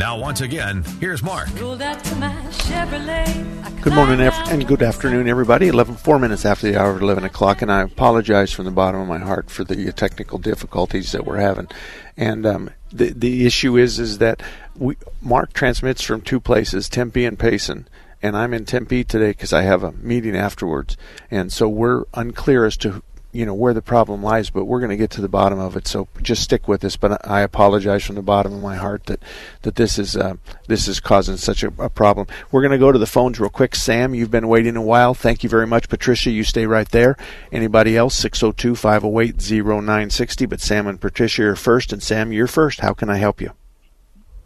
Now, once again, here's Mark. Good morning and good afternoon, everybody. 11, four minutes after the hour of 11 o'clock, and I apologize from the bottom of my heart for the technical difficulties that we're having. And um, the the issue is is that we Mark transmits from two places, Tempe and Payson, and I'm in Tempe today because I have a meeting afterwards, and so we're unclear as to you know where the problem lies, but we're going to get to the bottom of it. So just stick with us. But I apologize from the bottom of my heart that that this is uh, this is causing such a, a problem. We're going to go to the phones real quick. Sam, you've been waiting a while. Thank you very much. Patricia, you stay right there. Anybody else? 602-508-0960. But Sam and Patricia are first. And Sam, you're first. How can I help you?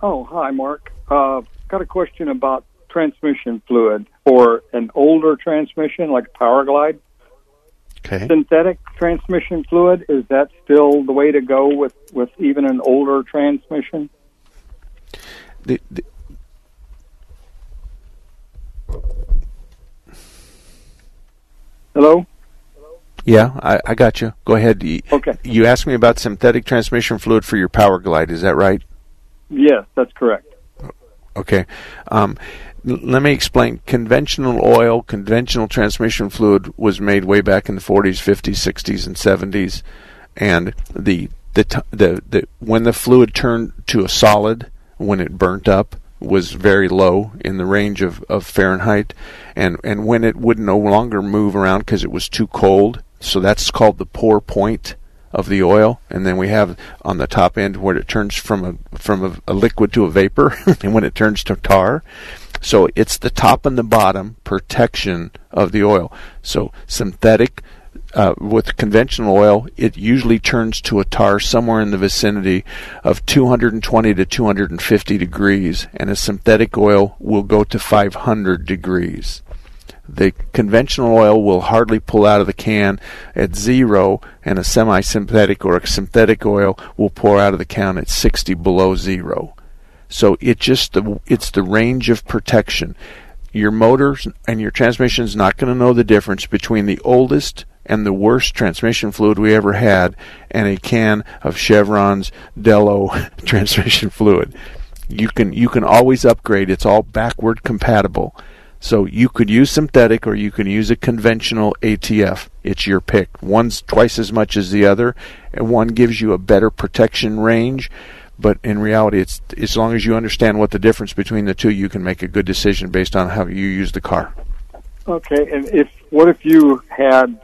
Oh, hi, Mark. Uh, got a question about transmission fluid for an older transmission like Powerglide. Okay. Synthetic transmission fluid is that still the way to go with with even an older transmission? The, the, Hello. yeah, I, I got you. Go ahead. You, Okay. You asked me about synthetic transmission fluid for your Powerglide. Is that right? Yes, that's correct. Okay. Um, let me explain. Conventional oil, conventional transmission fluid was made way back in the 40s, 50s, 60s, and 70s, and the the the, the when the fluid turned to a solid, when it burnt up, was very low in the range of, of Fahrenheit, and and when it would no longer move around because it was too cold. So that's called the pour point of the oil, and then we have on the top end where it turns from a from a, a liquid to a vapor, and when it turns to tar. So it's the top and the bottom protection of the oil. So synthetic. Uh, with conventional oil, it usually turns to a tar somewhere in the vicinity of 220 to 250 degrees, and a synthetic oil will go to 500 degrees. The conventional oil will hardly pull out of the can at zero, and a semi synthetic or a synthetic oil will pour out of the can at 60 below zero. So it just the it's the range of protection. Your motors and your transmission is not going to know the difference between the oldest and the worst transmission fluid we ever had and a can of Chevron's Delo transmission fluid. You can you can always upgrade. It's all backward compatible. So you could use synthetic or you can use a conventional ATF. It's your pick. One's twice as much as the other, and one gives you a better protection range. But in reality, it's as long as you understand what the difference between the two, you can make a good decision based on how you use the car. Okay, and if what if you had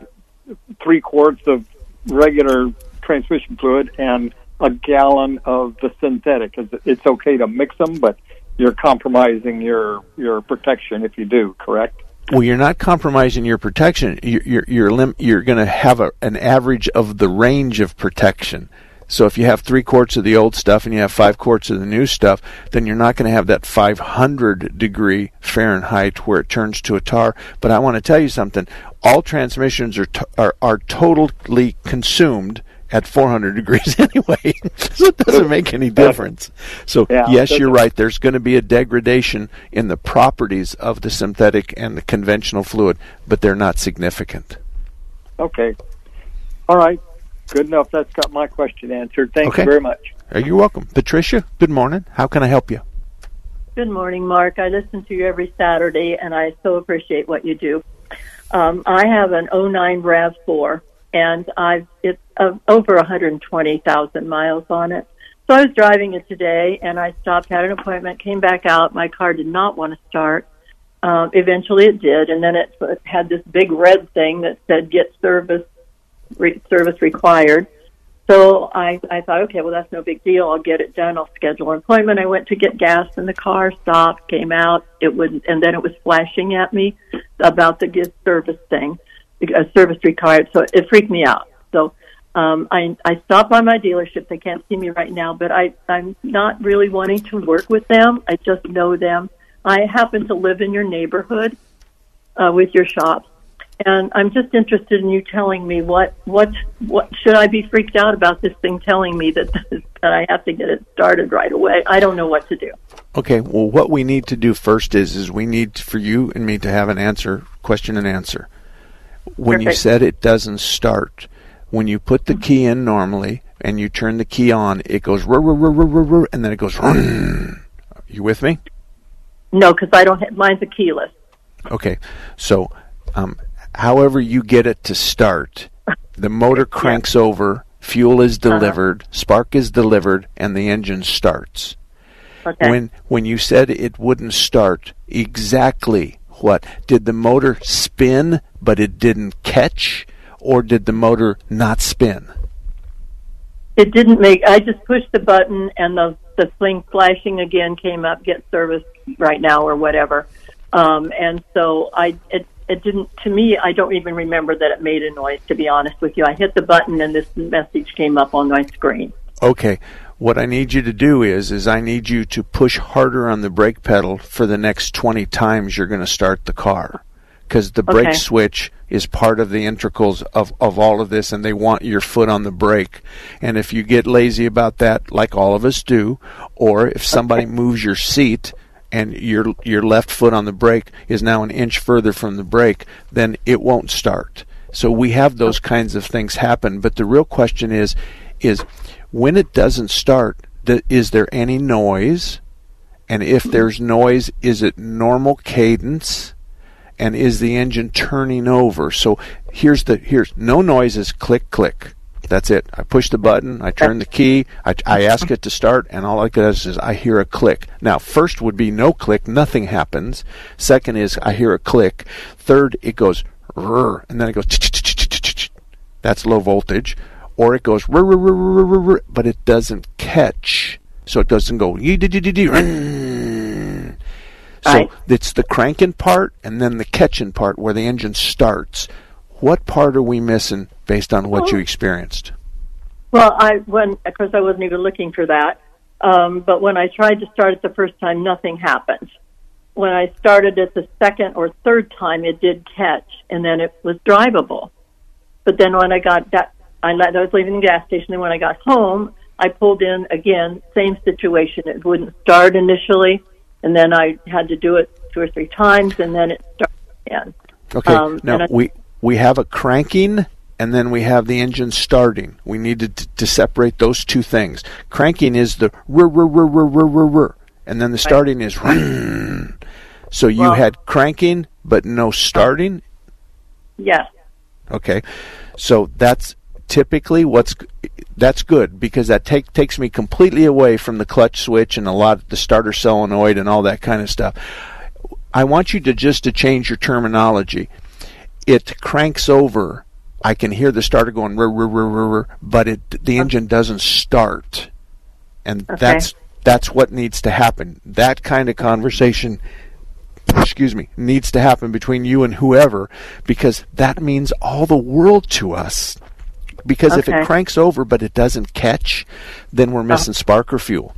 three quarts of regular transmission fluid and a gallon of the synthetic? Is It's okay to mix them, but you're compromising your your protection if you do. Correct? Well, you're not compromising your protection. You're you're you're, lim- you're going to have a, an average of the range of protection. So if you have three quarts of the old stuff and you have five quarts of the new stuff, then you're not going to have that 500 degree Fahrenheit where it turns to a tar. But I want to tell you something: all transmissions are are, are totally consumed at 400 degrees anyway, so it doesn't make any difference. So Yeah, yes, you're right. There's going to be a degradation in the properties of the synthetic and the conventional fluid, but they're not significant. Okay. All right. Good enough. That's got my question answered. Thank Okay. you very much. You're you welcome, Patricia? Good morning. How can I help you? Good morning, Mark. I listen to you every Saturday, and I so appreciate what you do. Um, I have an 09 RAV4, and I've it's uh, over 120,000 miles on it. So I was driving it today, and I stopped, had an appointment, came back out. My car did not want to start, Um, eventually, it did, and then it, had this big red thing that said "Get service re- service required." So I, I thought, okay, well, that's no big deal. I'll get it done. I'll schedule an appointment. I went to get gas in the car, stopped, came out. It would, and then it was flashing at me about the gift service thing, a service required. So it freaked me out. So um, I, I stopped by my dealership. They can't see me right now, but I, I'm not really wanting to work with them. I just know them. I happen to live in your neighborhood uh, with your shop, and I'm just interested in you telling me what what what should I be freaked out about this thing telling me that that I have to get it started right away. I don't know what to do. Okay, well, what we need to do first is is we need for you and me to have an answer, question and answer. When you said it doesn't start, when you put the key in normally and you turn the key on, it goes rrr, rrr, rrr, rrr, and then it goes. Rrr. You with me? No, because I don't. Have, mine's a keyless. Okay, so um, however you get it to start, the motor cranks over, fuel is delivered, spark is delivered, and the engine starts. Okay. When when you said it wouldn't start, exactly what did the motor spin but it didn't catch, or did the motor not spin? It didn't make. I just pushed the button, and the the thing flashing again came up. Get service right now, or whatever. Um, and so I it it didn't. To me, I don't even remember that it made a noise. To be honest with you, I hit the button, and this message came up on my screen. Okay. What I need you to do is is I need you to push harder on the brake pedal for the next 20 times you're going to start the car. Cuz the brake switch is part of the integrals of of all of this and they want your foot on the brake. And if you get lazy about that like all of us do or if somebody moves your seat and your your left foot on the brake is now an inch further from the brake, then it won't start. So we have those kinds of things happen, but the real question is is when it doesn't start, is there any noise? And if there's noise, is it normal cadence? And is the engine turning over? So here's the here's no noises. Click click. That's it. I push the button. I turn the key. I, I ask it to start, and all I does is I hear a click. Now, first would be no click, nothing happens. Second is I hear a click. Third, it goes and then it goes. That's low voltage. Or it goes but it doesn't catch. So it doesn't go. So it's the cranking part and then the catching part where the engine starts. What part are we missing based on what you experienced? Well, I when of course I wasn't even looking for that. Um, but when I tried to start it the first time, nothing happened. When I started it the second or third time, it did catch, and then it was drivable. But then when I got that, I, let- I was leaving the gas station. And when I got home, I pulled in again, same situation. It wouldn't start initially, and then I had to do it two or three times, and then it started again. Okay. Um, now I- we we have a cranking and then we have the engine starting. We needed to, to separate those two things. Cranking is the rrr, rrr, rrr, rrr, rrr, rrr, rrr, and then the starting is rrr. So you Well- had cranking but no starting. Yes. Okay, so that's typically what's that's good because that take, takes me completely away from the clutch switch and a lot of the starter solenoid and all that kind of stuff. I want you to just to change your terminology. It cranks over. I can hear the starter going rrr, rrr, rrr, rrr, rrr, but it the engine doesn't start, and Okay. that's that's what needs to happen. That kind of conversation excuse me, needs to happen between you and whoever because that means all the world to us. Because if it cranks over but it doesn't catch, then we're missing spark or fuel.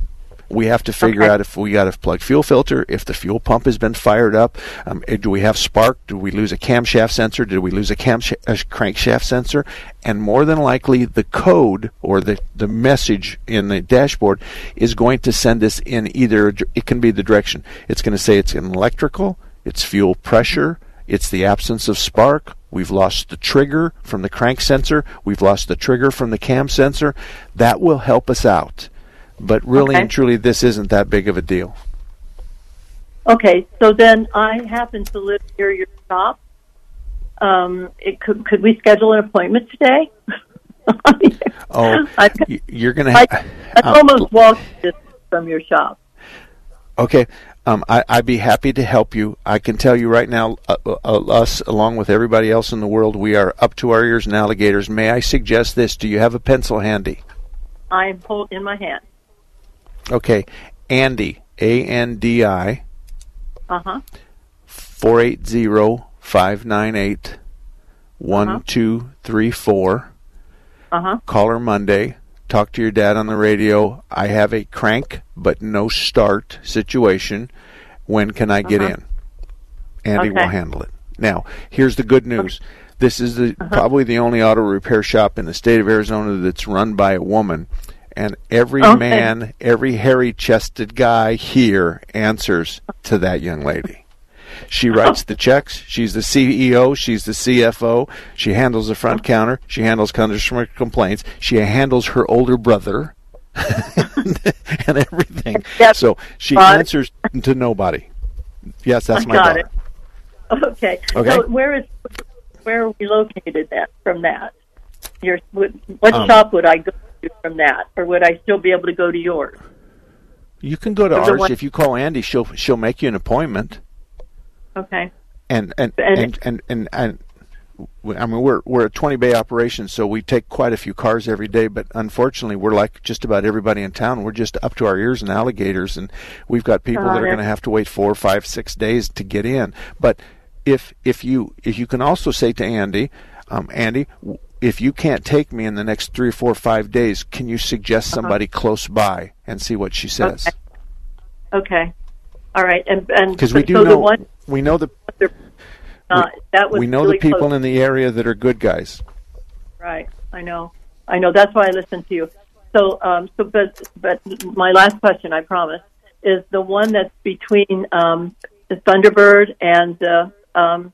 We have to figure Okay. out if we got a plug fuel filter, if the fuel pump has been fired up. Um, eh, do we have spark? Do we lose a camshaft sensor? Did we lose a, camsha- a crankshaft sensor? And more than likely, the code or the, the message in the dashboard is going to send us in either, it can be the direction. It's going to say it's an electrical, it's fuel pressure, it's the absence of spark. We've lost the trigger from the crank sensor. We've lost the trigger from the cam sensor. That will help us out. But really Okay. and truly, this isn't that big of a deal. Okay, so then I happen to live near your shop. Um, it could could we schedule an appointment today? Oh, I, you're going I, to. I almost walked this from your shop. Okay. Um, I, I'd be happy to help you. I can tell you right now, uh, uh, us, along with everybody else in the world, we are up to our ears in alligators. May I suggest this? Do you have a pencil handy? I'm hold in my hand. Okay. Andy, A N D I, Uh huh. 480 598 1234. Uh huh. Call her Monday. Talk to your dad on the radio. I have a crank but no start situation. When can I get in? Andy will Uh-huh. Handle it. Now, here's the good news. This is the, probably the only auto repair shop in the state of Arizona that's run by a woman. And every Okay. man, every hairy chested guy here answers to that young lady. She writes the checks. She's the CEO. She's the CFO. She handles the front counter. She handles customer complaints. She handles her older brother and everything. Yep. So she answers to nobody. Yes, that's I my got daughter. it. Okay. Okay. So where is where are we located at from that? Your what, what Um, shop would I go to from that, or would I still be able to go to yours? You can go to ours if you call Andy. She'll she'll make you an appointment. Okay. And and And- and and and, and I mean we're we're a 20 bay operation, so we take quite a few cars every day. But unfortunately, we're like just about everybody in town. We're just up to our ears in alligators, and we've got people that are going to have to wait four, five, six days to get in. But if if you if you can also say to Andy, um, Andy. If you can't take me in the next three, four, five days, can you suggest somebody close by and see what she says? Uh-huh. Okay. Okay. All right. And and Because we so do the know one we know the uh, that was we know really the people close. in the area that are good guys. Right. I know. I know. That's why I listen to you. So, um, so, but, but my last question, I promise, is the one that's between um, the Thunderbird and uh, um,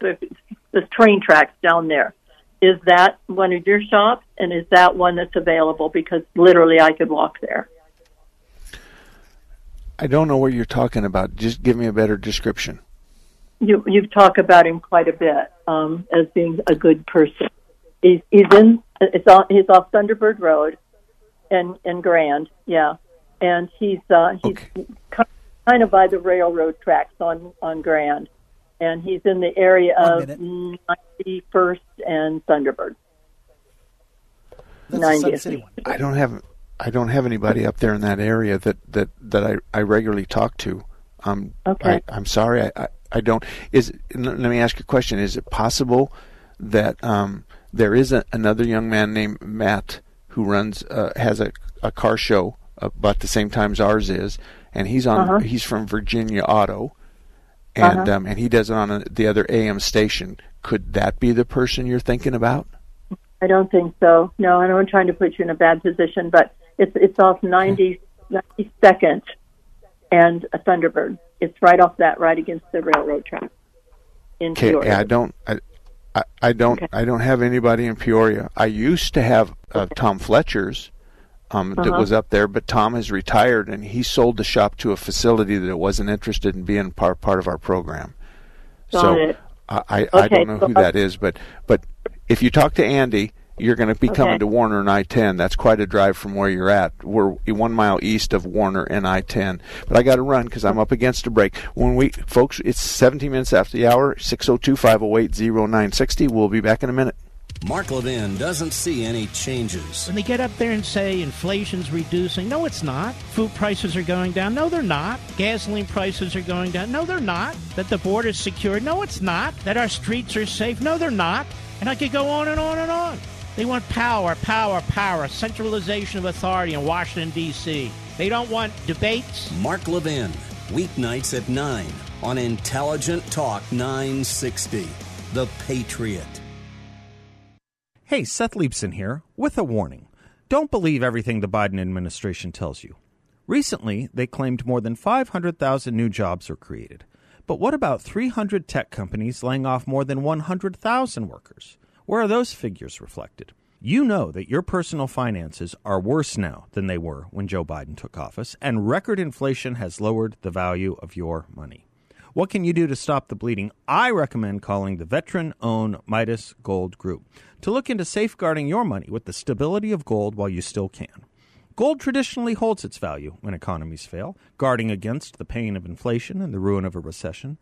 the, the train tracks down there. Is that one of your shops, and is that one that's available? Because literally, I could walk there. I don't know what you're talking about. Just give me a better description. You you've talked about him quite a bit um, as being a good person. He's he's in it's on he's off Thunderbird Road, and in Grand, yeah, and he's uh, he's Okay. kind of by the railroad tracks on on Grand, and he's in the area of. Ninety First and Thunderbird. That's 90th. the City one. I don't have I don't have anybody up there in that area that that that I, I regularly talk to. Um, Okay. I, I'm sorry, I, I, I don't. Is let me ask you a question. Is it possible that um, there is a, another young man named Matt who runs uh, has a, a car show about the same time as ours is, and he's on Uh-huh. he's from Virginia Auto, and um, and he does it on a, the other AM station. Could that be the person you're thinking about? I don't think so. No, and I'm not trying to put you in a bad position, but it's it's off 90, 92nd and a Thunderbird. It's right off that, right against the railroad track. In Okay, Peoria. I don't, I, I, I don't, Okay. I don't have anybody in Peoria. I used to have uh, Tom Fletcher's um, that Uh-huh. was up there, but Tom has retired and he sold the shop to a facility that wasn't interested in being part part of our program. Got so it. I, I, I don't know so who that is, but but if you talk to Andy, you're going to be coming to Warner and I-10. That's quite a drive from where you're at. We're one mile east of Warner and I-10. But I got to run because I'm up against a break. When we, folks, it's 17 minutes after the hour. 602-508-0960. We'll be back in a minute. Mark Levin doesn't see any changes. When they get up there and say inflation's reducing, no, it's not. Food prices are going down, no, they're not. Gasoline prices are going down, no, they're not. That the border's secure, no, it's not. That our streets are safe, no, they're not. And I could go on and on and on. They want power, power, power, centralization of authority in Washington, D.C. They don't want debates. Mark Levin, weeknights at 9 on Intelligent Talk 960. The Patriot. Hey, Seth Leibsohn here with a warning. Don't believe everything the Biden administration tells you. Recently, they claimed more than 500,000 new jobs were created. But what about 300 tech companies laying off more than 100,000 workers? Where are those figures reflected? You know that your personal finances are worse now than they were when Joe Biden took office, and record inflation has lowered the value of your money. What can you do to stop the bleeding? I recommend calling the veteran owned Midas Gold Group to look into safeguarding your money with the stability of gold while you still can. Gold traditionally holds its value when economies fail, guarding against the pain of inflation and the ruin of a recession.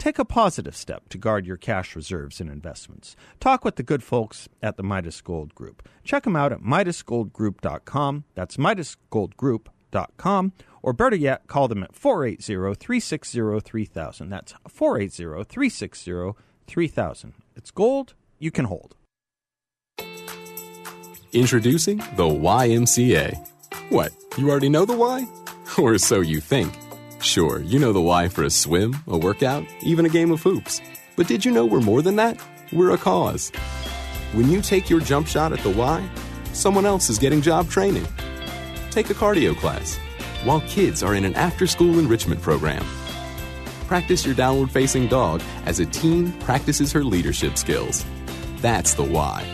Take a positive step to guard your cash reserves and investments. Talk with the good folks at the Midas Gold Group. Check them out at MidasGoldGroup.com. That's MidasGoldGroup.com. Or better yet, call them at 480 360 3000. That's 480 360 3000. It's gold you can hold. Introducing the YMCA. What, you already know the why? Or so you think. Sure, you know the why for a swim, a workout, even a game of hoops. But did you know we're more than that? We're a cause. When you take your jump shot at the why, someone else is getting job training. Take a cardio class, while kids are in an after school enrichment program. Practice your downward facing dog as a teen practices her leadership skills. That's the why.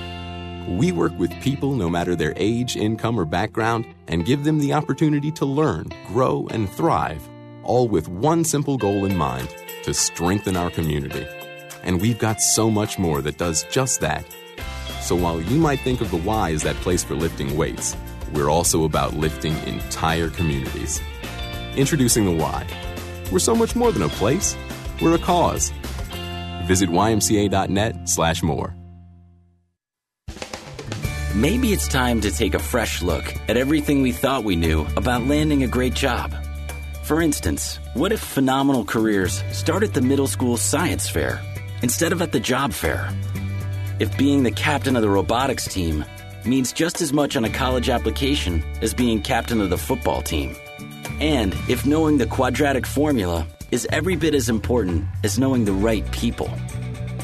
We work with people no matter their age, income, or background and give them the opportunity to learn, grow, and thrive all with one simple goal in mind to strengthen our community. And we've got so much more that does just that. So while you might think of the Y as that place for lifting weights, we're also about lifting entire communities. Introducing the Y. We're so much more than a place, we're a cause. Visit ymca.net slash more. Maybe it's time to take a fresh look at everything we thought we knew about landing a great job. For instance, what if phenomenal careers start at the middle school science fair instead of at the job fair? If being the captain of the robotics team means just as much on a college application as being captain of the football team? And if knowing the quadratic formula is every bit as important as knowing the right people?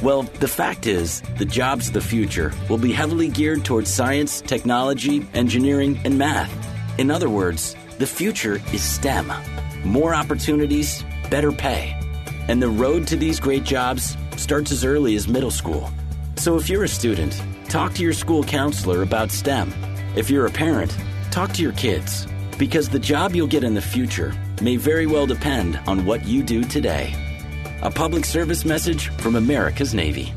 Well, the fact is, the jobs of the future will be heavily geared towards science, technology, engineering, and math. In other words, the future is STEM more opportunities, better pay. And the road to these great jobs starts as early as middle school. So if you're a student, talk to your school counselor about STEM. If you're a parent, talk to your kids. Because the job you'll get in the future may very well depend on what you do today. A public service message from America's Navy.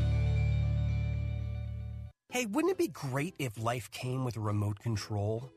Hey, wouldn't it be great if life came with a remote control?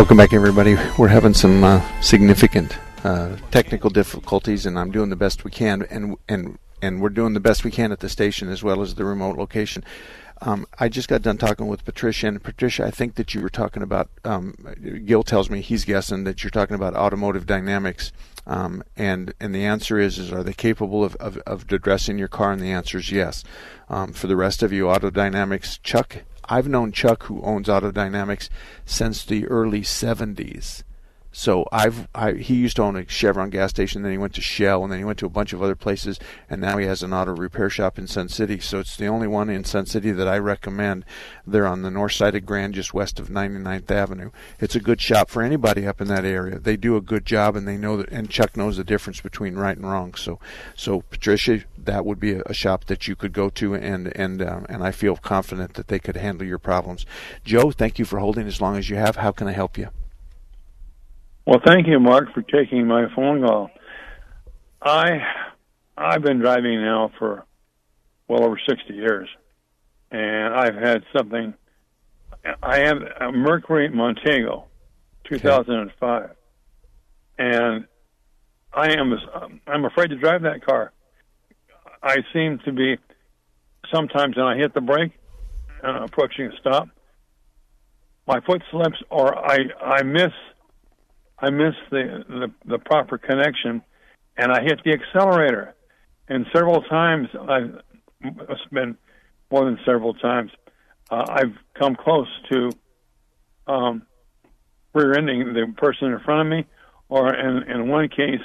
Welcome back, everybody. We're having some uh, significant uh, technical difficulties, and I'm doing the best we can, and and and we're doing the best we can at the station as well as the remote location. Um, I just got done talking with Patricia, and Patricia, I think that you were talking about. Um, Gil tells me he's guessing that you're talking about automotive dynamics, um, and and the answer is is are they capable of, of, of addressing your car? And the answer is yes. Um, for the rest of you, Auto Dynamics, Chuck I've known Chuck, who owns Auto Dynamics, since the early 70s. So I've I, he used to own a Chevron gas station, then he went to Shell, and then he went to a bunch of other places, and now he has an auto repair shop in Sun City. So it's the only one in Sun City that I recommend. They're on the north side of Grand, just west of 99th Avenue. It's a good shop for anybody up in that area. They do a good job, and they know that. And Chuck knows the difference between right and wrong. So, so Patricia, that would be a, a shop that you could go to, and and um, and I feel confident that they could handle your problems. Joe, thank you for holding as long as you have. How can I help you? Well, thank you, Mark, for taking my phone call. I I've been driving now for well over sixty years, and I've had something. I have a Mercury Montego, 2005, okay. and I am I'm afraid to drive that car. I seem to be sometimes when I hit the brake, uh, approaching a stop, my foot slips or I I miss I missed the, the, the proper connection, and I hit the accelerator. And several times, I've it's been more than several times, uh, I've come close to um, rear-ending the person in front of me, or in, in one case,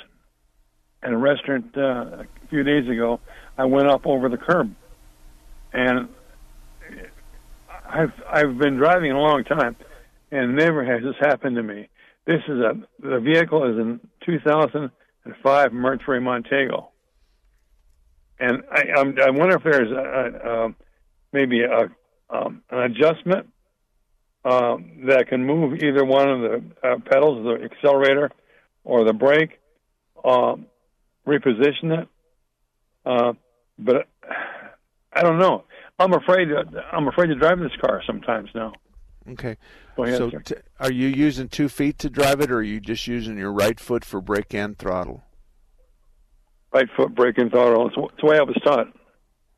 at a restaurant uh, a few days ago, I went up over the curb, and I've I've been driving a long time, and never has this happened to me this is a the vehicle is in 2005 Mercury Montego, and I I'm, I wonder if there's a, a, a maybe a um, an adjustment um, that can move either one of the uh, pedals, the accelerator or the brake, um, reposition it. Uh, but I don't know. I'm afraid. I'm afraid to drive this car sometimes now. Okay. Go ahead, so, sir. t- are you using two feet to drive it, or are you just using your right foot for brake and throttle? Right foot brake and throttle. It's, it's the way I was taught.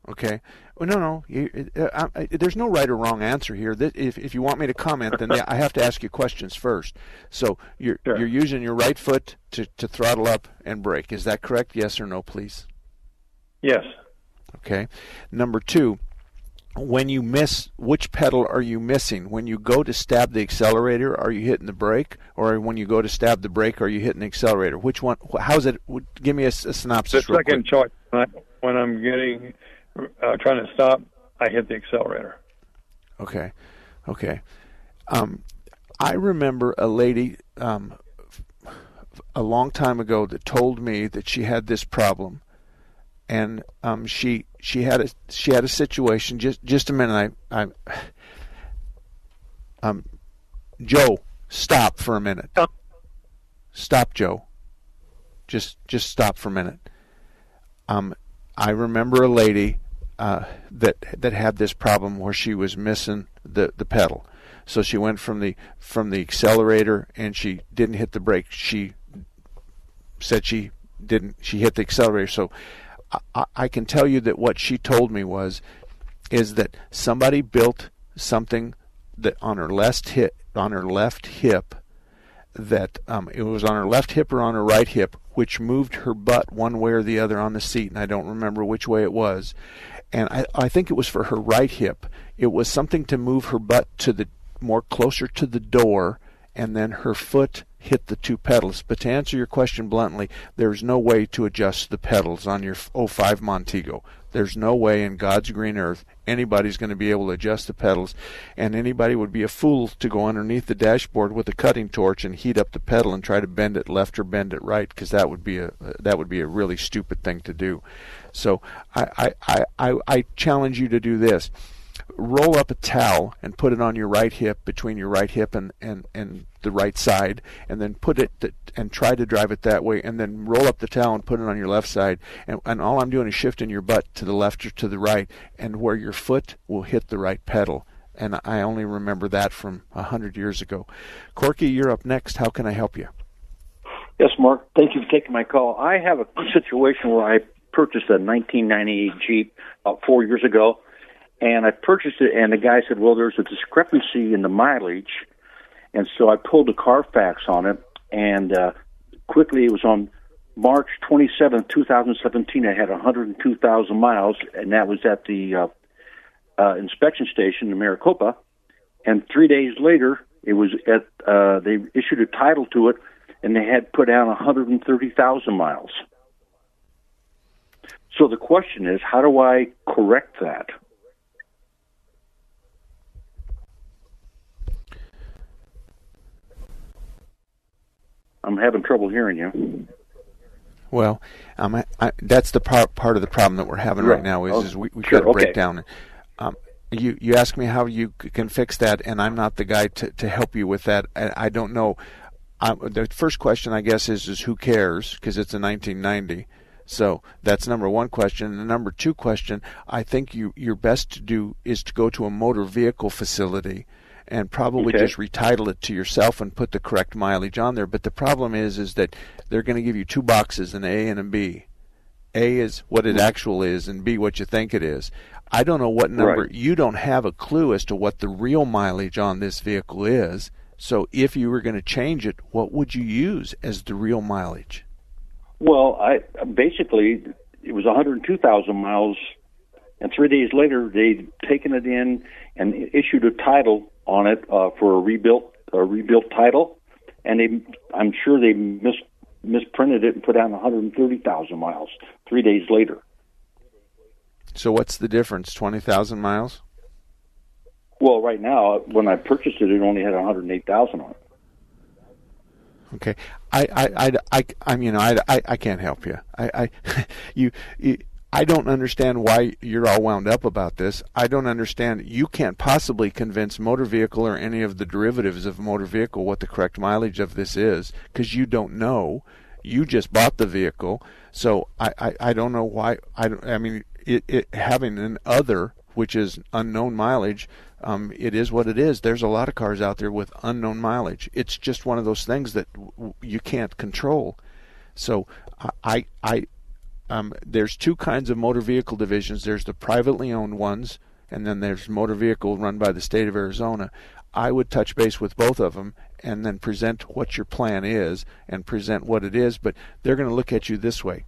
Okay. Well, no, no. You, uh, I, there's no right or wrong answer here. This, if if you want me to comment, then I have to ask you questions first. So you're you're using your right foot to to throttle up and brake. Is that correct? Yes or no, please. Yes. Okay. Number two, when you miss, which pedal are you missing? When you go to stab the accelerator, are you hitting the brake, or when you go to stab the brake, are you hitting the accelerator? Which one? How's it? Give me a, a synopsis. The second quick. choice. When I'm getting uh, trying to stop, I hit the accelerator. Okay, okay. Um, I remember a lady um, a long time ago that told me that she had this problem, and um, she she had a she had a situation. Just just a minute, I I um, Joe, stop for a minute. Stop, Joe. Just just stop for a minute. Um, I remember a lady uh, that that had this problem where she was missing the the pedal. So she went from the from the accelerator and she didn't hit the brake. She said she didn't. She hit the accelerator. So I, I can tell you that what she told me was is that somebody built something that on her left hip on her left hip that um, it was on her left hip or on her right hip, which moved her butt one way or the other on the seat, and I don't remember which way it was. And I, I think it was for her right hip. It was something to move her butt to the more closer to the door, and then her foot hit the two pedals. But to answer your question bluntly, there's no way to adjust the pedals on your 05 Montego. There's no way in God's green earth anybody's going to be able to adjust the pedals, and anybody would be a fool to go underneath the dashboard with a cutting torch and heat up the pedal and try to bend it left or bend it right, because that would be a that would be a really stupid thing to do. So I I, I, I challenge you to do this roll up a towel and put it on your right hip between your right hip and, and, and the right side and then put it th- and try to drive it that way and then roll up the towel and put it on your left side and, and all I'm doing is shifting your butt to the left or to the right and where your foot will hit the right pedal and I only remember that from a hundred years ago. Corky, you're up next. How can I help you? Yes, Mark. Thank you for taking my call. I have a situation where I purchased a 1998 Jeep about four years ago, and I purchased it, and the guy said, "Well, there's a discrepancy in the mileage," and so I pulled the Carfax on it, and uh, quickly it was on March 27, 2017. I had 102,000 miles, and that was at the uh, uh, inspection station in Maricopa. And three days later, it was at uh, they issued a title to it, and they had put down 130,000 miles. So the question is, how do I correct that? I'm having trouble hearing you. Well, um, I, I, that's the part part of the problem that we're having right, Right. now is, Oh, is we we sure, got to break okay. down. Um, you you ask me how you can fix that, and I'm not the guy to, to help you with that. I, I don't know. I, the first question, I guess, is is who cares? Because it's a 1990. So that's number one question. And the number two question, I think you your best to do is to go to a motor vehicle facility and probably Okay. just retitle it to yourself and put the correct mileage on there. But the problem is, is that they're going to give you two boxes, an A and a B. A is what it hmm. actual is, and B what you think it is. I don't know what number. Right. You don't have a clue as to what the real mileage on this vehicle is. So if you were going to change it, what would you use as the real mileage? Well, I basically it was 102,000 miles, and three days later they'd taken it in and issued a title on it uh, for a rebuilt a rebuilt title, and they I'm sure they mis misprinted it and put down 130,000 miles three days later. So what's the difference? Twenty thousand miles? Well, right now when I purchased it, it only had 108,000 on it. Okay, I, I, I, I, I'm, you know, I, I, I can't help you. I, I, you, you, I don't understand why you're all wound up about this. I don't understand. You can't possibly convince motor vehicle or any of the derivatives of motor vehicle what the correct mileage of this is because you don't know. You just bought the vehicle, so I, I, I don't know why. I, don't. I mean, it, it having an other which is unknown mileage. Um, it is what it is. There's a lot of cars out there with unknown mileage. It's just one of those things that w- you can't control. So I, I, um, there's two kinds of motor vehicle divisions. There's the privately owned ones, and then there's motor vehicle run by the state of Arizona. I would touch base with both of them and then present what your plan is and present what it is. But they're going to look at you this way.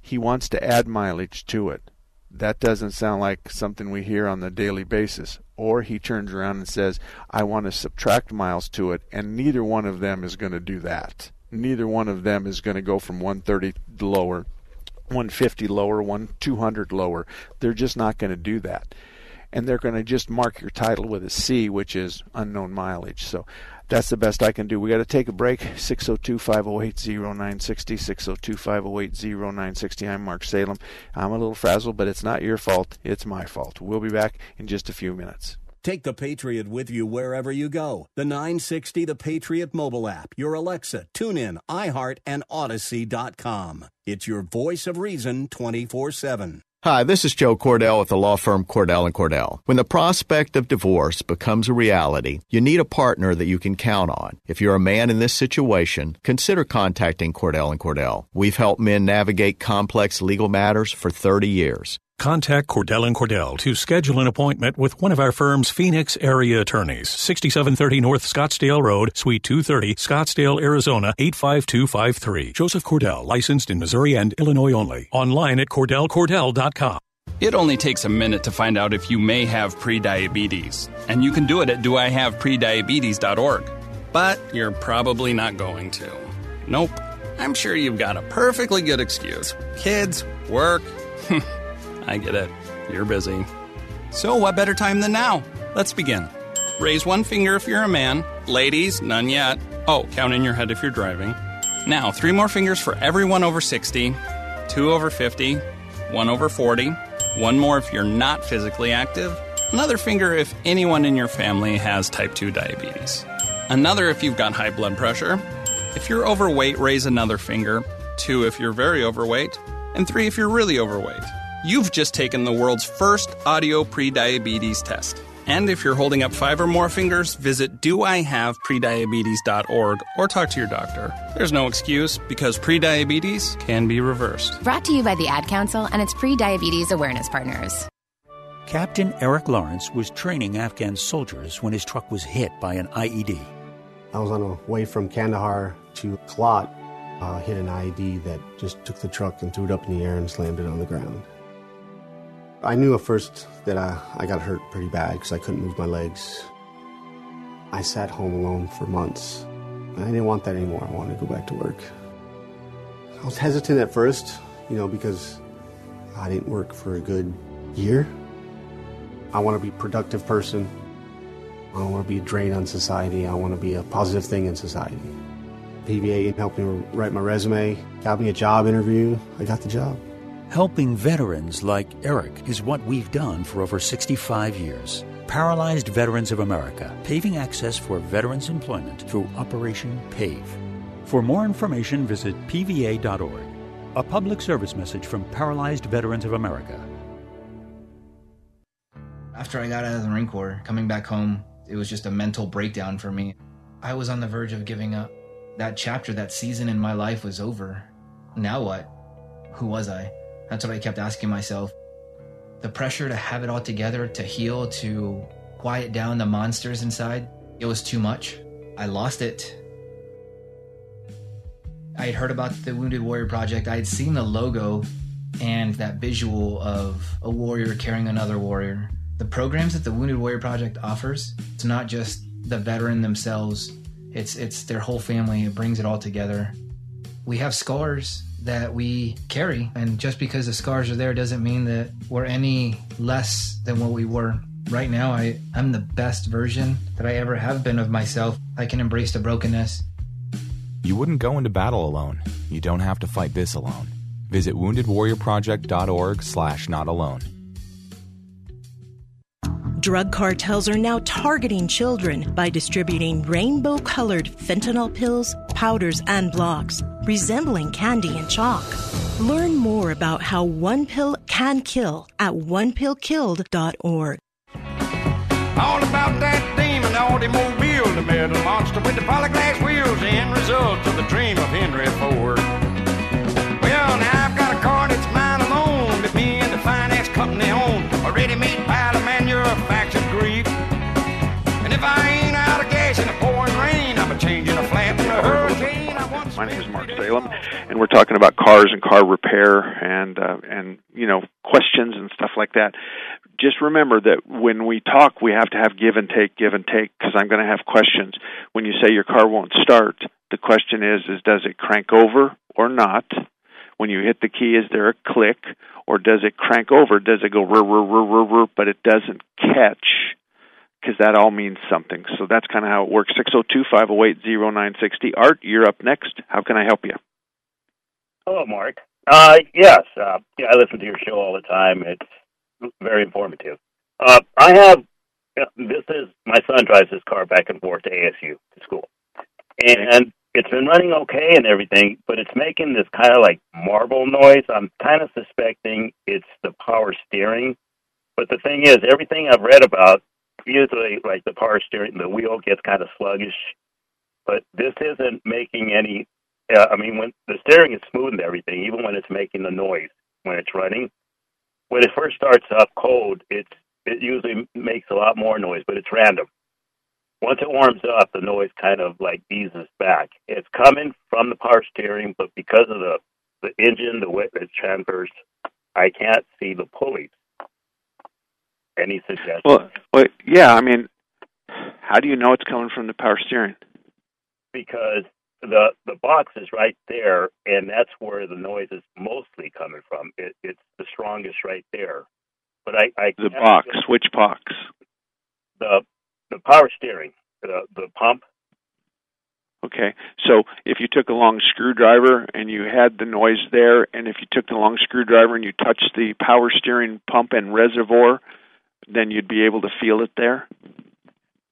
He wants to add mileage to it. That doesn't sound like something we hear on the daily basis. Or he turns around and says, I want to subtract miles to it, and neither one of them is going to do that. Neither one of them is going to go from 130 lower 150 lower, one 200 lower. They're just not going to do that. And they're going to just mark your title with a C, which is unknown mileage. So that's the best I can do. We got to take a break. 602 508 0960. 602 508 0960. I'm Mark Salem. I'm a little frazzled, but it's not your fault. It's my fault. We'll be back in just a few minutes. Take the Patriot with you wherever you go. The 960 The Patriot mobile app, your Alexa, TuneIn, iHeart, and Odyssey.com. It's your voice of reason 24 7. Hi, this is Joe Cordell with the law firm Cordell and Cordell. When the prospect of divorce becomes a reality, you need a partner that you can count on. If you're a man in this situation, consider contacting Cordell and Cordell. We've helped men navigate complex legal matters for 30 years. Contact Cordell and Cordell to schedule an appointment with one of our firm's Phoenix area attorneys. 6730 North Scottsdale Road, Suite 230, Scottsdale, Arizona 85253. Joseph Cordell, licensed in Missouri and Illinois only. Online at cordellcordell.com. It only takes a minute to find out if you may have prediabetes, and you can do it at doihaveprediabetes.org. But you're probably not going to. Nope. I'm sure you've got a perfectly good excuse. Kids, work. Hmm. I get it. You're busy. So, what better time than now? Let's begin. Raise one finger if you're a man. Ladies, none yet. Oh, count in your head if you're driving. Now, three more fingers for everyone over 60, two over 50, one over 40, one more if you're not physically active, another finger if anyone in your family has type 2 diabetes, another if you've got high blood pressure. If you're overweight, raise another finger, two if you're very overweight, and three if you're really overweight. You've just taken the world's first audio prediabetes test. And if you're holding up five or more fingers, visit doihaveprediabetes.org or talk to your doctor. There's no excuse because prediabetes can be reversed. Brought to you by the Ad Council and its pre-diabetes awareness partners. Captain Eric Lawrence was training Afghan soldiers when his truck was hit by an IED. I was on the way from Kandahar to Kalat, uh, hit an IED that just took the truck and threw it up in the air and slammed it on the ground. I knew at first that I, I got hurt pretty bad because I couldn't move my legs. I sat home alone for months. I didn't want that anymore. I wanted to go back to work. I was hesitant at first, you know, because I didn't work for a good year. I want to be a productive person. I don't want to be a drain on society. I want to be a positive thing in society. PVA helped me write my resume, got me a job interview. I got the job. Helping veterans like Eric is what we've done for over 65 years. Paralyzed Veterans of America, paving access for veterans employment through Operation PAVE. For more information, visit pva.org. A public service message from Paralyzed Veterans of America. After I got out of the Marine Corps, coming back home, it was just a mental breakdown for me. I was on the verge of giving up. That chapter, that season in my life was over. Now what? Who was I? That's what I kept asking myself. The pressure to have it all together, to heal, to quiet down the monsters inside, it was too much. I lost it. I had heard about the Wounded Warrior Project. I had seen the logo and that visual of a warrior carrying another warrior. The programs that the Wounded Warrior Project offers, it's not just the veteran themselves, it's it's their whole family. It brings it all together. We have scars that we carry. And just because the scars are there doesn't mean that we're any less than what we were. Right now, I, I'm the best version that I ever have been of myself. I can embrace the brokenness. You wouldn't go into battle alone. You don't have to fight this alone. Visit woundedwarriorproject.org slash not alone. Drug cartels are now targeting children by distributing rainbow colored fentanyl pills, powders, and blocks, resembling candy and chalk. Learn more about how one pill can kill at onepillkilled.org. All about that demon the metal monster with the polyglass wheels, end result of the dream of Henry Ford. Salem, and we're talking about cars and car repair and uh, and you know questions and stuff like that. Just remember that when we talk, we have to have give and take, give and take, because I'm going to have questions. When you say your car won't start, the question is: is does it crank over or not? When you hit the key, is there a click, or does it crank over? Does it go rrr, rrr, rrr, rrr, rrr, but it doesn't catch? Because that all means something. So that's kind of how it works. Six zero two five zero eight zero nine sixty. Art, you're up next. How can I help you? Hello, Mark. Uh, yes, uh, yeah, I listen to your show all the time. It's very informative. Uh, I have this is my son drives his car back and forth to ASU to school, and it's been running okay and everything, but it's making this kind of like marble noise. I'm kind of suspecting it's the power steering. But the thing is, everything I've read about, usually like the power steering, the wheel gets kind of sluggish. But this isn't making any. Uh, I mean, when the steering is smooth and everything, even when it's making the noise when it's running, when it first starts up cold, it's it usually makes a lot more noise, but it's random. Once it warms up, the noise kind of like eases back. It's coming from the power steering, but because of the the engine, the way it transfers, I can't see the pulleys. Any suggestions? Well, well, yeah. I mean, how do you know it's coming from the power steering? because the the box is right there, and that's where the noise is mostly coming from. It, it's the strongest right there. But I, I The box. Which box? the the power steering, the the pump. Okay. So if you took a long screwdriver and you had the noise there, and if you took the long screwdriver and you touched the power steering pump and reservoir, then you'd be able to feel it there.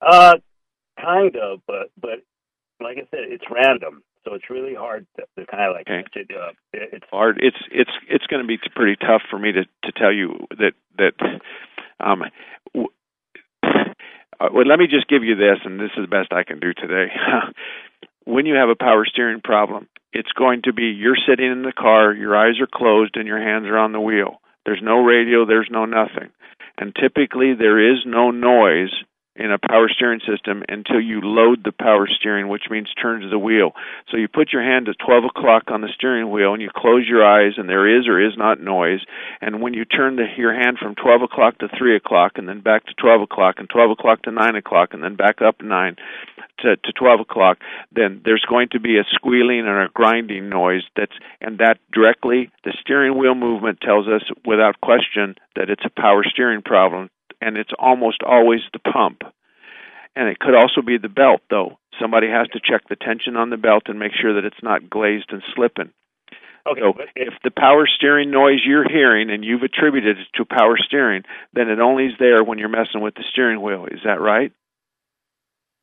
Uh, kind of, but but like I said, it's random, so it's really hard to, to kind of like catch it up. It, it's hard. It's it's it's going to be pretty tough for me to to tell you that that. Um, w- uh, well, let me just give you this, and this is the best I can do today. when you have a power steering problem, it's going to be you're sitting in the car, your eyes are closed, and your hands are on the wheel. There's no radio, there's no nothing. And typically, there is no noise in a power steering system until you load the power steering, which means turns the wheel. So you put your hand at 12 o'clock on the steering wheel and you close your eyes, and there is or is not noise. And when you turn the, your hand from 12 o'clock to 3 o'clock, and then back to 12 o'clock, and 12 o'clock to 9 o'clock, and then back up 9 to, to 12 o'clock, then there's going to be a squealing and a grinding noise. That's and that directly the steering wheel movement tells us without question that it's a power steering problem and it's almost always the pump. And it could also be the belt, though. Somebody has to check the tension on the belt and make sure that it's not glazed and slipping. Okay, so if the power steering noise you're hearing and you've attributed it to power steering, then it only is there when you're messing with the steering wheel. Is that right?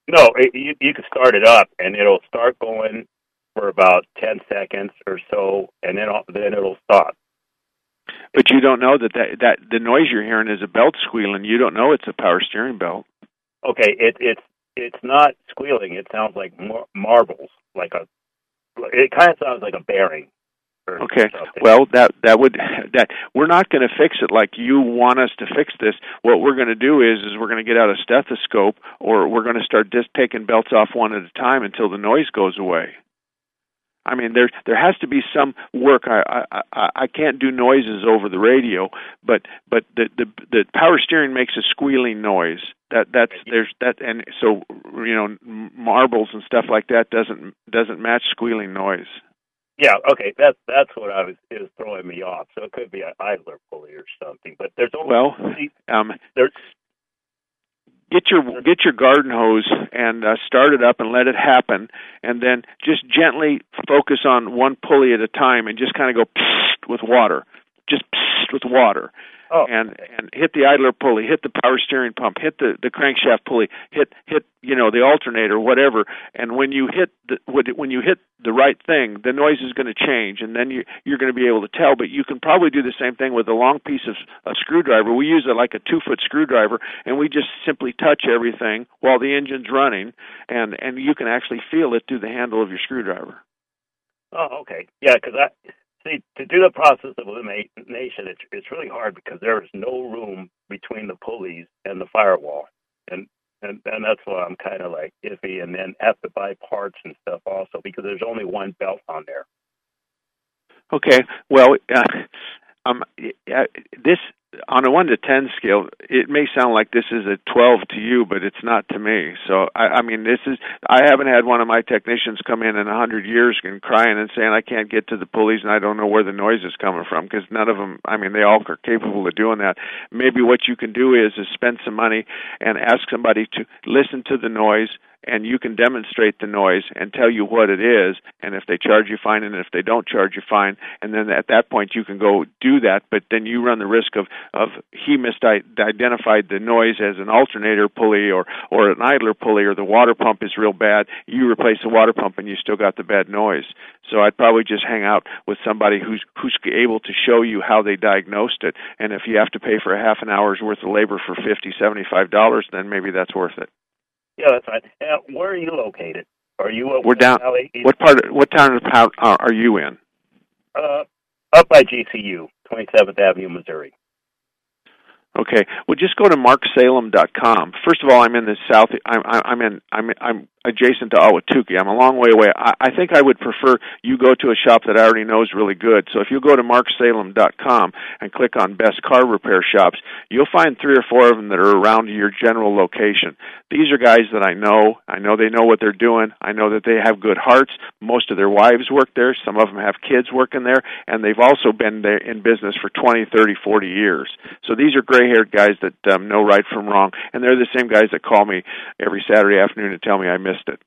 No, it, you you can start it up, and it'll start going for about ten seconds or so, and then then it'll stop. But you don't know that, that that the noise you're hearing is a belt squealing. You don't know it's a power steering belt. Okay, it it's it's not squealing. It sounds like mar- marbles, like a. It kind of sounds like a bearing. Okay. Well, that that would that we're not going to fix it like you want us to fix this. What we're going to do is is we're going to get out a stethoscope or we're going to start just taking belts off one at a time until the noise goes away. I mean, there there has to be some work. I I I I can't do noises over the radio, but but the the the power steering makes a squealing noise. That that's there's that and so you know m- marbles and stuff like that doesn't doesn't match squealing noise. Yeah, okay, that's that's what I was is throwing me off. So it could be an idler pulley or something. But there's only Well, um, there's get your get your garden hose and uh, start it up and let it happen, and then just gently focus on one pulley at a time and just kind of go with water, just with water oh. and and hit the idler pulley, hit the power steering pump, hit the the crankshaft pulley, hit hit you know the alternator, whatever. And when you hit the when you hit the right thing, the noise is going to change, and then you you're going to be able to tell. But you can probably do the same thing with a long piece of a screwdriver. We use it like a two foot screwdriver, and we just simply touch everything while the engine's running, and and you can actually feel it through the handle of your screwdriver. Oh, okay. Yeah, because I see to do the process of elimination, it's it's really hard because there is no room between the pulleys and the firewall, and and and that's why I'm kind of like iffy, and then have to buy parts and stuff also because there's only one belt on there. Okay, well, uh, um, this on a one to ten scale, it may sound like this is a twelve to you, but it's not to me. So I, I mean, this is I haven't had one of my technicians come in in a hundred years and crying and saying I can't get to the pulleys and I don't know where the noise is coming from because none of them. I mean, they all are capable of doing that. Maybe what you can do is is spend some money and ask somebody to listen to the noise and you can demonstrate the noise and tell you what it is and if they charge you fine and if they don't charge you fine. And then at that point you can go do that but then you run the risk of of he misidentified the noise as an alternator pulley or or an idler pulley or the water pump is real bad. You replace the water pump and you still got the bad noise. So I'd probably just hang out with somebody who's who's able to show you how they diagnosed it. And if you have to pay for a half an hour's worth of labor for fifty seventy five dollars then maybe that's worth it yeah, that's right. Now, where are you located? Are you up We're down. Valley? What part? Of, what town of town are you in? Uh, up by GCU, 27th Avenue, Missouri. Okay. Well, just go to marksalem.com. First of all, I'm in the south. I'm I'm in I'm I'm adjacent to Ahwatukee. I'm a long way away. I, I think I would prefer you go to a shop that I already know is really good. So if you go to marksalem.com and click on best car repair shops, you'll find three or four of them that are around your general location. These are guys that I know. I know they know what they're doing. I know that they have good hearts. Most of their wives work there. Some of them have kids working there, and they've also been there in business for 20, 30, 40 years. So these are gray-haired guys that um, know right from wrong, and they're the same guys that call me every Saturday afternoon and tell me I missed it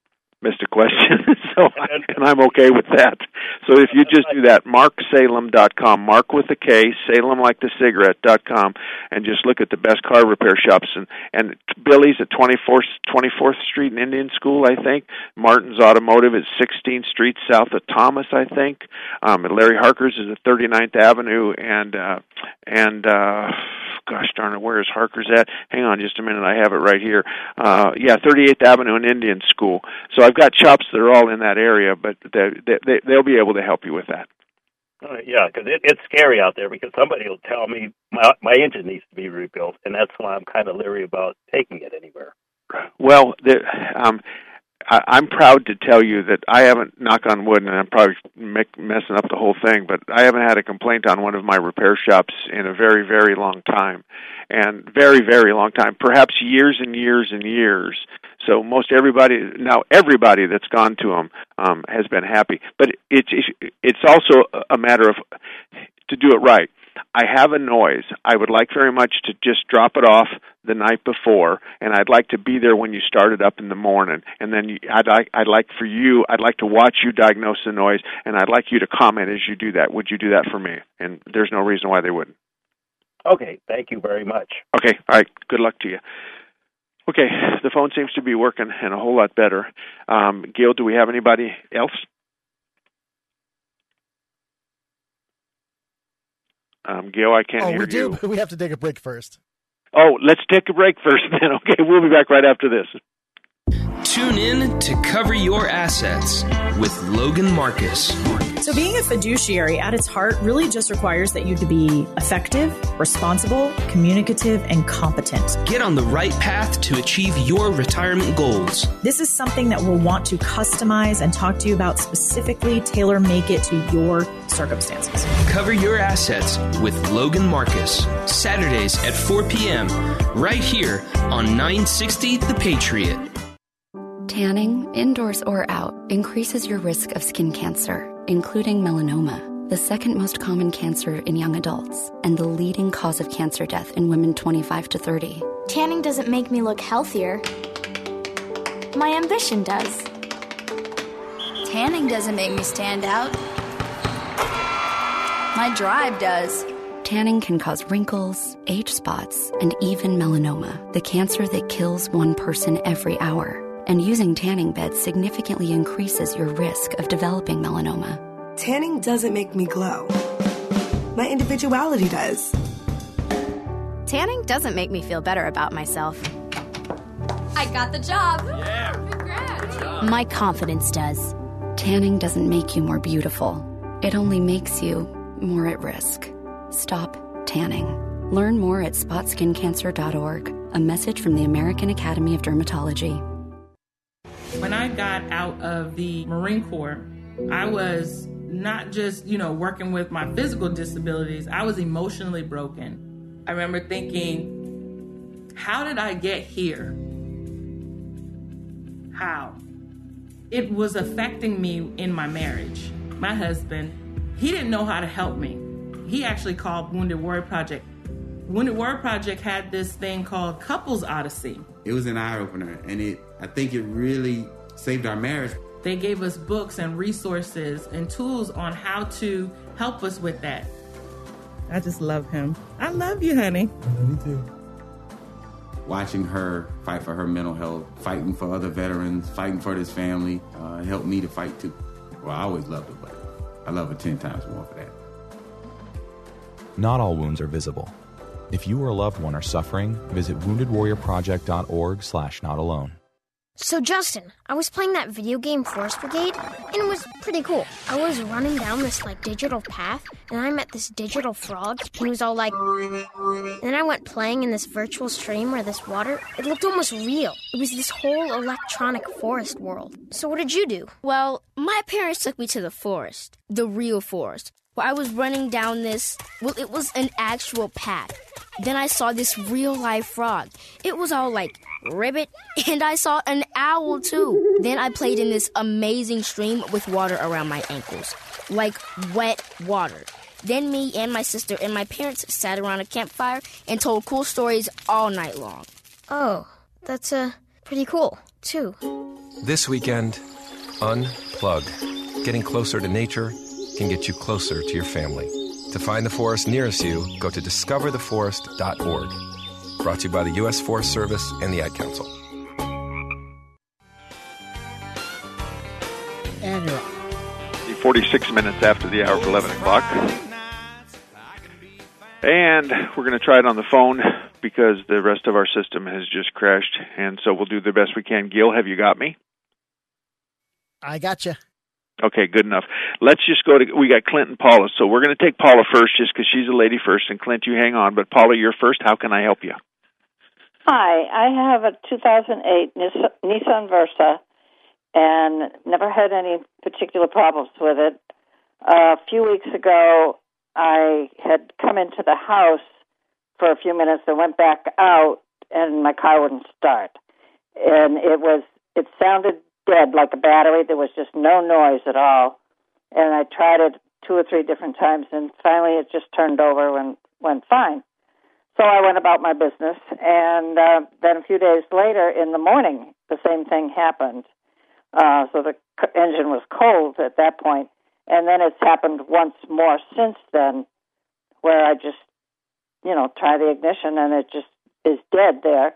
missed a question. so and I'm okay with that. So if you just do that, marksalem.com, mark with a K, Salem like the cigarette dot com, and just look at the best car repair shops and and Billy's at 24th 24th Street in Indian School, I think. Martin's Automotive is 16th Street south of Thomas, I think. Um, and Larry Harker's is at 39th Avenue, and uh, and uh, gosh darn it, where is Harker's at? Hang on just a minute, I have it right here. Uh, yeah, 38th Avenue and Indian School. So I've got shops that are all in that area, but they, they, they'll be able to help you with that. Uh, yeah, because it, it's scary out there. Because somebody will tell me my my engine needs to be rebuilt, and that's why I'm kind of leery about taking it anywhere. Well, the, um, I, I'm proud to tell you that I haven't, knock on wood, and I'm probably make, messing up the whole thing, but I haven't had a complaint on one of my repair shops in a very, very long time, and very, very long time, perhaps years and years and years. So most everybody now, everybody that's gone to them um, has been happy. But it's it's also a matter of to do it right. I have a noise. I would like very much to just drop it off the night before, and I'd like to be there when you start it up in the morning. And then I'd like I'd like for you. I'd like to watch you diagnose the noise, and I'd like you to comment as you do that. Would you do that for me? And there's no reason why they wouldn't. Okay, thank you very much. Okay, all right. Good luck to you. Okay, the phone seems to be working and a whole lot better. Um, Gail, do we have anybody else? Um, Gail, I can't oh, hear we do, you. but we have to take a break first. Oh, let's take a break first then. Okay, we'll be back right after this. Tune in to Cover Your Assets with Logan Marcus. So, being a fiduciary at its heart really just requires that you to be effective, responsible, communicative, and competent. Get on the right path to achieve your retirement goals. This is something that we'll want to customize and talk to you about specifically, tailor make it to your circumstances. Cover Your Assets with Logan Marcus. Saturdays at 4 p.m. right here on 960 The Patriot. Tanning, indoors or out, increases your risk of skin cancer, including melanoma, the second most common cancer in young adults, and the leading cause of cancer death in women 25 to 30. Tanning doesn't make me look healthier. My ambition does. Tanning doesn't make me stand out. My drive does. Tanning can cause wrinkles, age spots, and even melanoma, the cancer that kills one person every hour. And using tanning beds significantly increases your risk of developing melanoma. Tanning doesn't make me glow. My individuality does. Tanning doesn't make me feel better about myself. I got the job. Yeah. Congrats. My confidence does. Tanning doesn't make you more beautiful, it only makes you more at risk. Stop tanning. Learn more at spotskincancer.org. A message from the American Academy of Dermatology. When I got out of the Marine Corps, I was not just, you know, working with my physical disabilities, I was emotionally broken. I remember thinking, how did I get here? How? It was affecting me in my marriage. My husband, he didn't know how to help me. He actually called Wounded Warrior Project. Wounded Warrior Project had this thing called Couples Odyssey. It was an eye opener, and it I think it really saved our marriage. They gave us books and resources and tools on how to help us with that. I just love him. I love you, honey. Me too. Watching her fight for her mental health, fighting for other veterans, fighting for this family, uh, helped me to fight too. Well, I always loved her, but I love her 10 times more for that. Not all wounds are visible. If you or a loved one are suffering, visit woundedwarriorproject.org slash not alone. So, Justin, I was playing that video game Forest Brigade, and it was pretty cool. I was running down this, like, digital path, and I met this digital frog, and he was all like. And then I went playing in this virtual stream where this water, it looked almost real. It was this whole electronic forest world. So, what did you do? Well, my parents took me to the forest, the real forest, where I was running down this. Well, it was an actual path. Then I saw this real life frog. It was all like ribbit, and I saw an owl too. Then I played in this amazing stream with water around my ankles, like wet water. Then me and my sister and my parents sat around a campfire and told cool stories all night long. Oh, that's uh, pretty cool, too. This weekend, unplug. Getting closer to nature can get you closer to your family. To find the forest nearest you, go to discovertheforest.org. Brought to you by the U.S. Forest Service and the Ad Council. And you're 46 minutes after the hour of 11 o'clock. And we're going to try it on the phone because the rest of our system has just crashed. And so we'll do the best we can. Gil, have you got me? I got you. Okay, good enough. Let's just go to. We got Clint and Paula, so we're going to take Paula first, just because she's a lady first. And Clint, you hang on. But Paula, you're first. How can I help you? Hi, I have a 2008 Nissan Versa, and never had any particular problems with it. A few weeks ago, I had come into the house for a few minutes and went back out, and my car wouldn't start. And it was. It sounded dead like a battery. There was just no noise at all. And I tried it two or three different times, and finally it just turned over and went fine. So I went about my business, and uh, then a few days later in the morning, the same thing happened. Uh, so the engine was cold at that point, and then it's happened once more since then, where I just, you know, try the ignition and it just is dead there.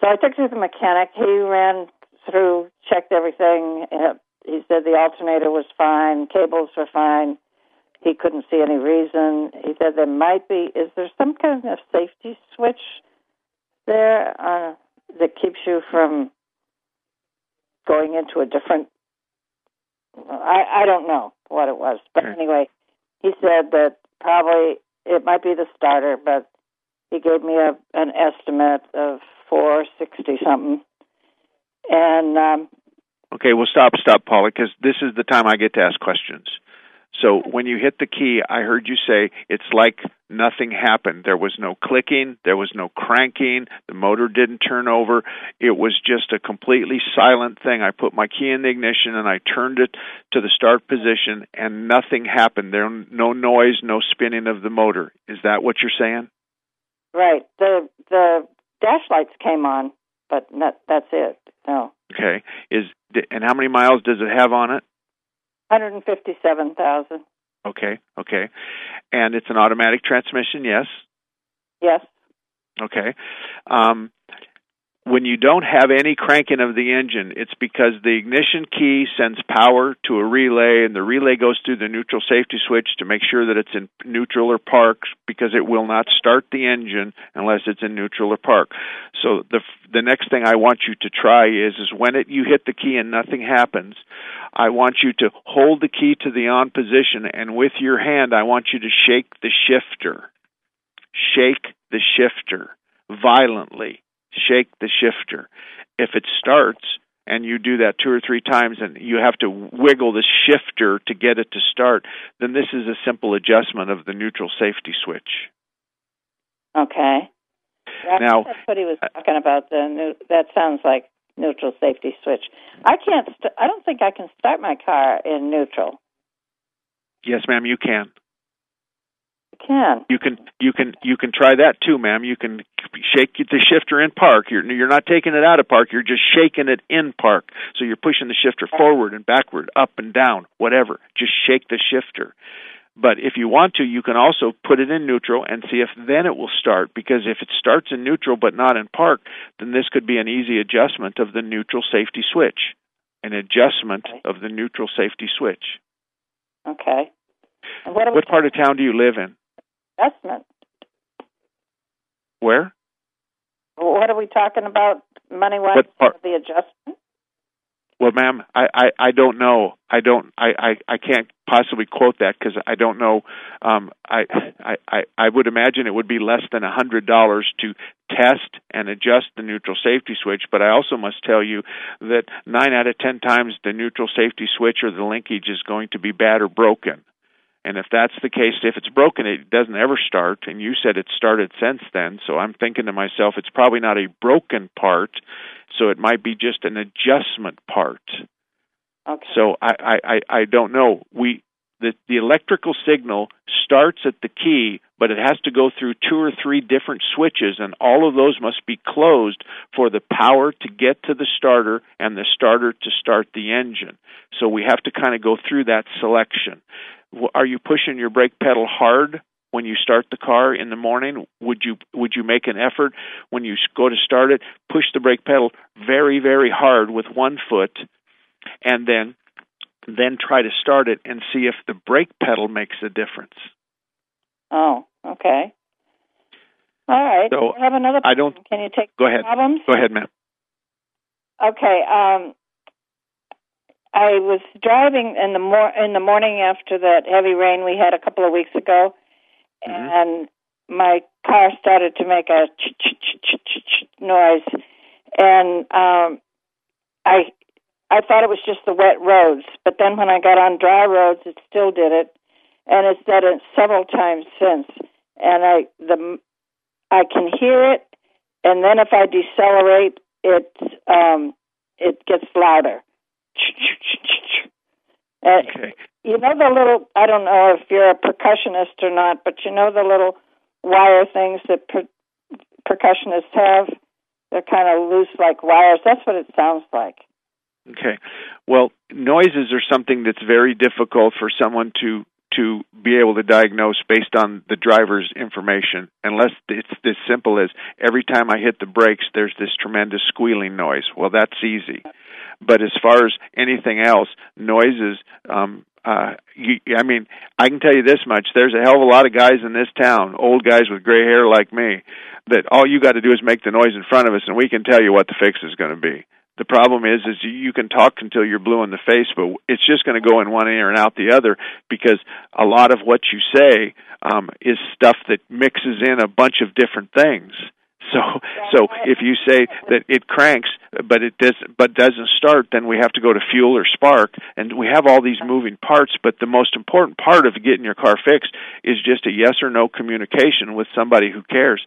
So I took it to the mechanic. He ran through, checked everything. He said the alternator was fine, cables were fine. He couldn't see any reason. He said there might be. Is there some kind of safety switch there uh, that keeps you from going into a different? I I don't know what it was, but anyway, he said that probably it might be the starter, but he gave me a an estimate of four sixty something. And um, Okay, well, stop, stop, Paula, because this is the time I get to ask questions. So when you hit the key, I heard you say it's like nothing happened. There was no clicking, there was no cranking, the motor didn't turn over. It was just a completely silent thing. I put my key in the ignition and I turned it to the start position, and nothing happened. There no noise, no spinning of the motor. Is that what you're saying? right, the the dash lights came on, but that, that's it. No, Okay. Is and how many miles does it have on it? 157,000. Okay. Okay. And it's an automatic transmission, yes. Yes. Okay. Um, when you don't have any cranking of the engine, it's because the ignition key sends power to a relay, and the relay goes through the neutral safety switch to make sure that it's in neutral or park, because it will not start the engine unless it's in neutral or park. So the the next thing I want you to try is is when it you hit the key and nothing happens, I want you to hold the key to the on position, and with your hand, I want you to shake the shifter. Shake the shifter violently shake the shifter. If it starts and you do that two or three times and you have to wiggle the shifter to get it to start, then this is a simple adjustment of the neutral safety switch. Okay. That, Now- that's what he was talking about. The new, that sounds like neutral safety switch. I can't. St- I don't think I can start my car in neutral. Yes, ma'am, you can. Can. You can you can you can try that too, ma'am. You can shake the shifter in park. You're you're not taking it out of park. You're just shaking it in park. So you're pushing the shifter forward and backward, up and down, whatever. Just shake the shifter. But if you want to, you can also put it in neutral and see if then it will start. Because if it starts in neutral but not in park, then this could be an easy adjustment of the neutral safety switch. An adjustment of the neutral safety switch. Okay. What What part of town do you live in? Investment? Where? What are we talking about money wise for the adjustment? Well, ma'am, I, I, I don't know. I don't. I, I, I can't possibly quote that because I don't know. Um, I, I, I, I would imagine it would be less than a hundred dollars to test and adjust the neutral safety switch. But I also must tell you that nine out of ten times the neutral safety switch or the linkage is going to be bad or broken. And if that's the case, if it's broken, it doesn't ever start. And you said it started since then. So I'm thinking to myself, it's probably not a broken part. So it might be just an adjustment part. Okay. So I, I, I, don't know. We the the electrical signal starts at the key, but it has to go through two or three different switches, and all of those must be closed for the power to get to the starter and the starter to start the engine. So we have to kind of go through that selection. Are you pushing your brake pedal hard when you start the car in the morning? Would you would you make an effort when you go to start it? Push the brake pedal very very hard with one foot, and then then try to start it and see if the brake pedal makes a difference. Oh, okay. All right. So, I have another. I don't- Can you take Go ahead. problems? Go ahead, ma'am. Okay. Um, I was driving in the mor- in the morning after that heavy rain we had a couple of weeks ago, and my car started to make a ch ch ch noise, and um, I I thought it was just the wet roads, but then when I got on dry roads, it still did it, and it's done it several times since, and I the I can hear it, and then if I decelerate, it um, it gets louder. Uh, Okay. You know the little, I don't know if you're a percussionist or not, but you know the little wire things that per- percussionists have? They're kind of loose like wires. That's what it sounds like. Okay. Well, noises are something that's very difficult for someone to to be able to diagnose based on the driver's information unless it's as simple as every time I hit the brakes there's this tremendous squealing noise. Well, that's easy. But as far as anything else, noises um uh you, I mean, I can tell you this much, there's a hell of a lot of guys in this town, old guys with gray hair like me, that all you got to do is make the noise in front of us and we can tell you what the fix is going to be. The problem is, is you can talk until you're blue in the face, but it's just going to go in one ear and out the other because a lot of what you say um, is stuff that mixes in a bunch of different things. So, so if you say that it cranks, but it does, but doesn't start, then we have to go to fuel or spark, and we have all these moving parts. But the most important part of getting your car fixed is just a yes or no communication with somebody who cares.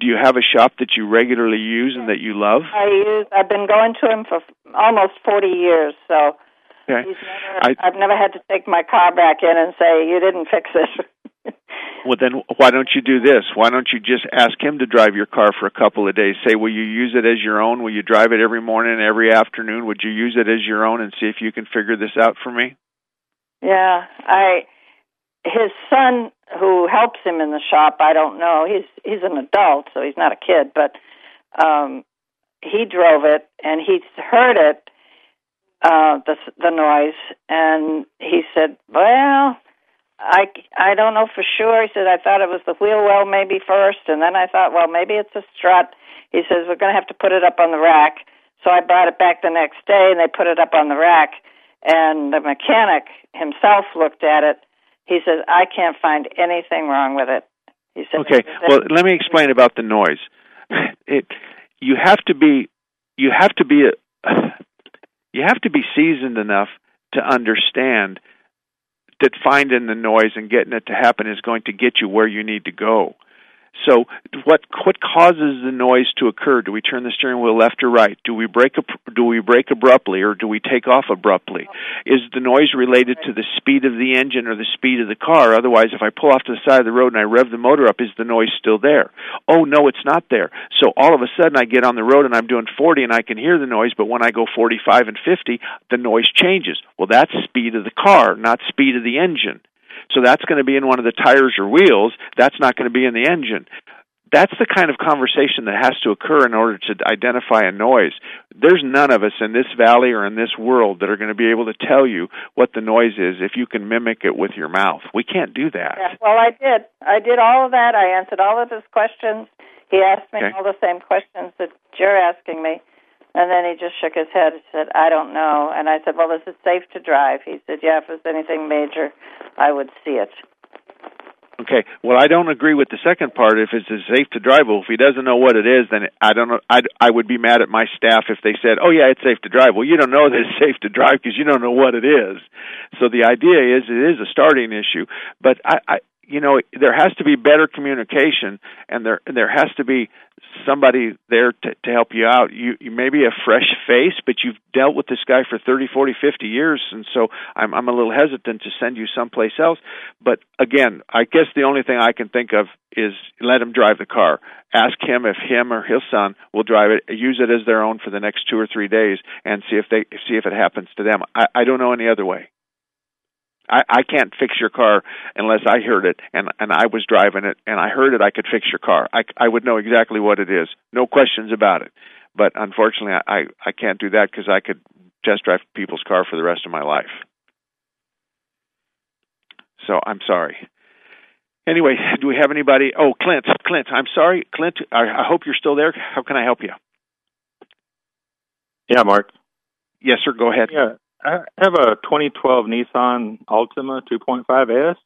Do you have a shop that you regularly use and that you love? I use. I've been going to him for almost forty years, so Okay. never. I- I've never had to take my car back in and say you didn't fix it. Well, then why don't you do this? Why don't you just ask him to drive your car for a couple of days? Say, will you use it as your own? Will you drive it every morning, every afternoon? Would you use it as your own and see if you can figure this out for me? Yeah, I his son who helps him in the shop, I don't know. He's he's an adult, so he's not a kid, but um he drove it and he heard it uh the the noise and he said, "Well, I I don't know for sure." He said, "I thought it was the wheel well maybe first, and then I thought, well, maybe it's a strut." He says, "We're going to have to put it up on the rack." So I brought it back the next day and they put it up on the rack and the mechanic himself looked at it. He says, "I can't find anything wrong with it." He said, Okay. Well, let me explain about the noise. It you have to be you have to be a, you have to be seasoned enough to understand that finding the noise and getting it to happen is going to get you where you need to go. So what what causes the noise to occur? Do we turn the steering wheel left or right? Do we brake do we brake abruptly or do we take off abruptly? Is the noise related to the speed of the engine or the speed of the car? Otherwise, if I pull off to the side of the road and I rev the motor up, is the noise still there? Oh no, it's not there. So all of a sudden I get on the road and I'm doing 40 and I can hear the noise, but when I go 45 and 50, the noise changes. Well, that's speed of the car, not speed of the engine. So that's going to be in one of the tires or wheels. That's not going to be in the engine. That's the kind of conversation that has to occur in order to identify a noise. There's none of us in this valley or in this world that are going to be able to tell you what the noise is if you can mimic it with your mouth. We can't do that. Yeah, well, I did. I did all of that. I answered all of his questions. He asked me Okay. all the same questions that you're asking me. And then he just shook his head and said, I don't know. And I said, Well, is it safe to drive? He said, Yeah, if there's anything major, I would see it. Okay. Well, I don't agree with the second part. If it's safe to drive, well, if he doesn't know what it is, then I don't know. I I would be mad at my staff if they said, "Oh yeah, it's safe to drive." Well, you don't know that it's safe to drive because you don't know what it is. So the idea is it is a starting issue, but I, I you know there has to be better communication and there there has to be somebody there to, to help you out. You you may be a fresh face but you've dealt with this guy for thirty, forty, fifty years and so I'm I'm a little hesitant to send you someplace else. But again I guess the only thing I can think of is let him drive the car. Ask him if him or his son will drive it use it as their own for the next 2 or 3 days and see if they see if it happens to them. I I don't know any other way I, I can't fix your car unless I heard it and and I was driving it and I heard it. I could fix your car. I I would know exactly what it is, no questions about it. But unfortunately, I I I can't do that because I could test drive people's car for the rest of my life. So I'm sorry. Anyway, do we have anybody? Oh, Clint. Clint, I'm sorry, Clint. I, I hope you're still there. How can I help you? Yeah, Mark. Yes, sir. Go ahead. Yeah, I have a 2012 Nissan Altima 2.5S.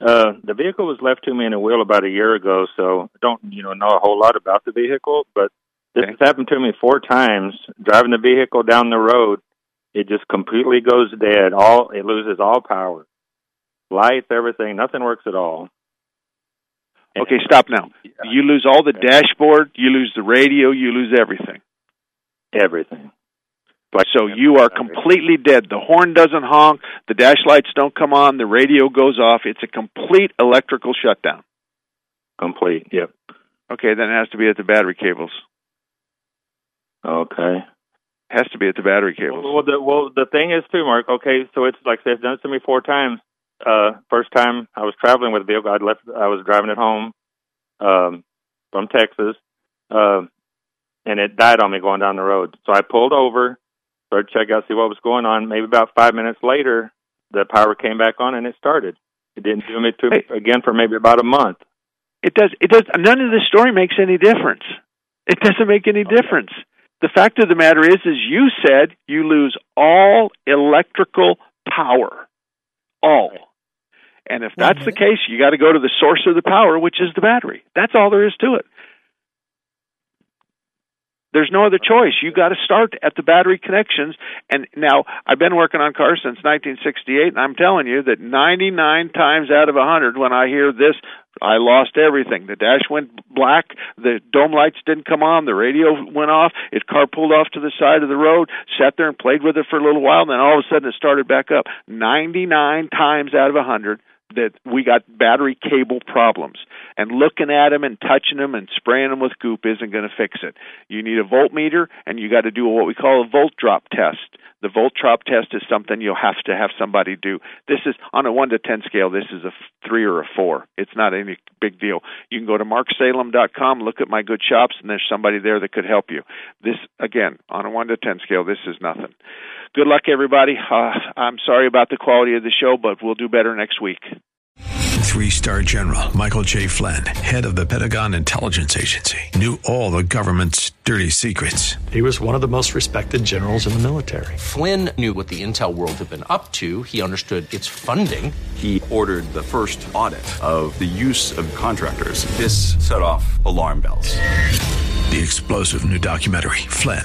Uh, the vehicle was left to me in a wheel about a year ago, so I don't you know know a whole lot about the vehicle. But this has happened to me four times. Driving the vehicle down the road, it just completely goes dead. All it loses all power, lights, everything. Nothing works at all. Okay, stop now. You lose all the dashboard, you lose the radio, you lose everything. Everything. So you are completely dead. The horn doesn't honk, the dash lights don't come on, the radio goes off. It's a complete electrical shutdown. Complete. Yep. Okay, then it has to be at the battery cables. Okay. Has to be at the battery cables. Well, the well the thing is too, Mark. Okay, so it's like they've done it to me four times. Uh, first time I was traveling with a vehicle, I'd left. I was driving it home um, from Texas, uh, and it died on me going down the road. So I pulled over, started to check out, see what was going on. Maybe about five minutes later, the power came back on and it started. It didn't do me to again for maybe about a month. It does it does none of this story makes any difference. It doesn't make any difference. The fact of the matter is is you said you lose all electrical power. All. And if that's the mm-hmm. case, you got to go to the source of the power, which is the battery. That's all there is to it. There's no other choice. You got to start at the battery connections. And now I've been working on cars since 1968, and I'm telling you that 99 times out of 100, when I hear this, I lost everything. The dash went black, the dome lights didn't come on, the radio went off, it car pulled off to the side of the road, sat there and played with it for a little while, and then all of a sudden it started back up. 99 times out of 100, that we got battery cable problems. And looking at them and touching them and spraying them with goop isn't going to fix it. You need a voltmeter and you got to do what we call a volt drop test. The volt drop test is something you'll have to have somebody do. This is on a 1 to 10 scale, this is a 3 or a 4. It's not any big deal. You can go to marksalem.com, look at my good shops, and there's somebody there that could help you. This, again, on a 1 to 10 scale, this is nothing. Good luck, everybody. Uh, I'm sorry about the quality of the show, but we'll do better next week. Three star general Michael J. Flynn, head of the Pentagon Intelligence Agency, knew all the government's dirty secrets. He was one of the most respected generals in the military. Flynn knew what the intel world had been up to, he understood its funding. He ordered the first audit of the use of contractors. This set off alarm bells. The explosive new documentary, Flynn,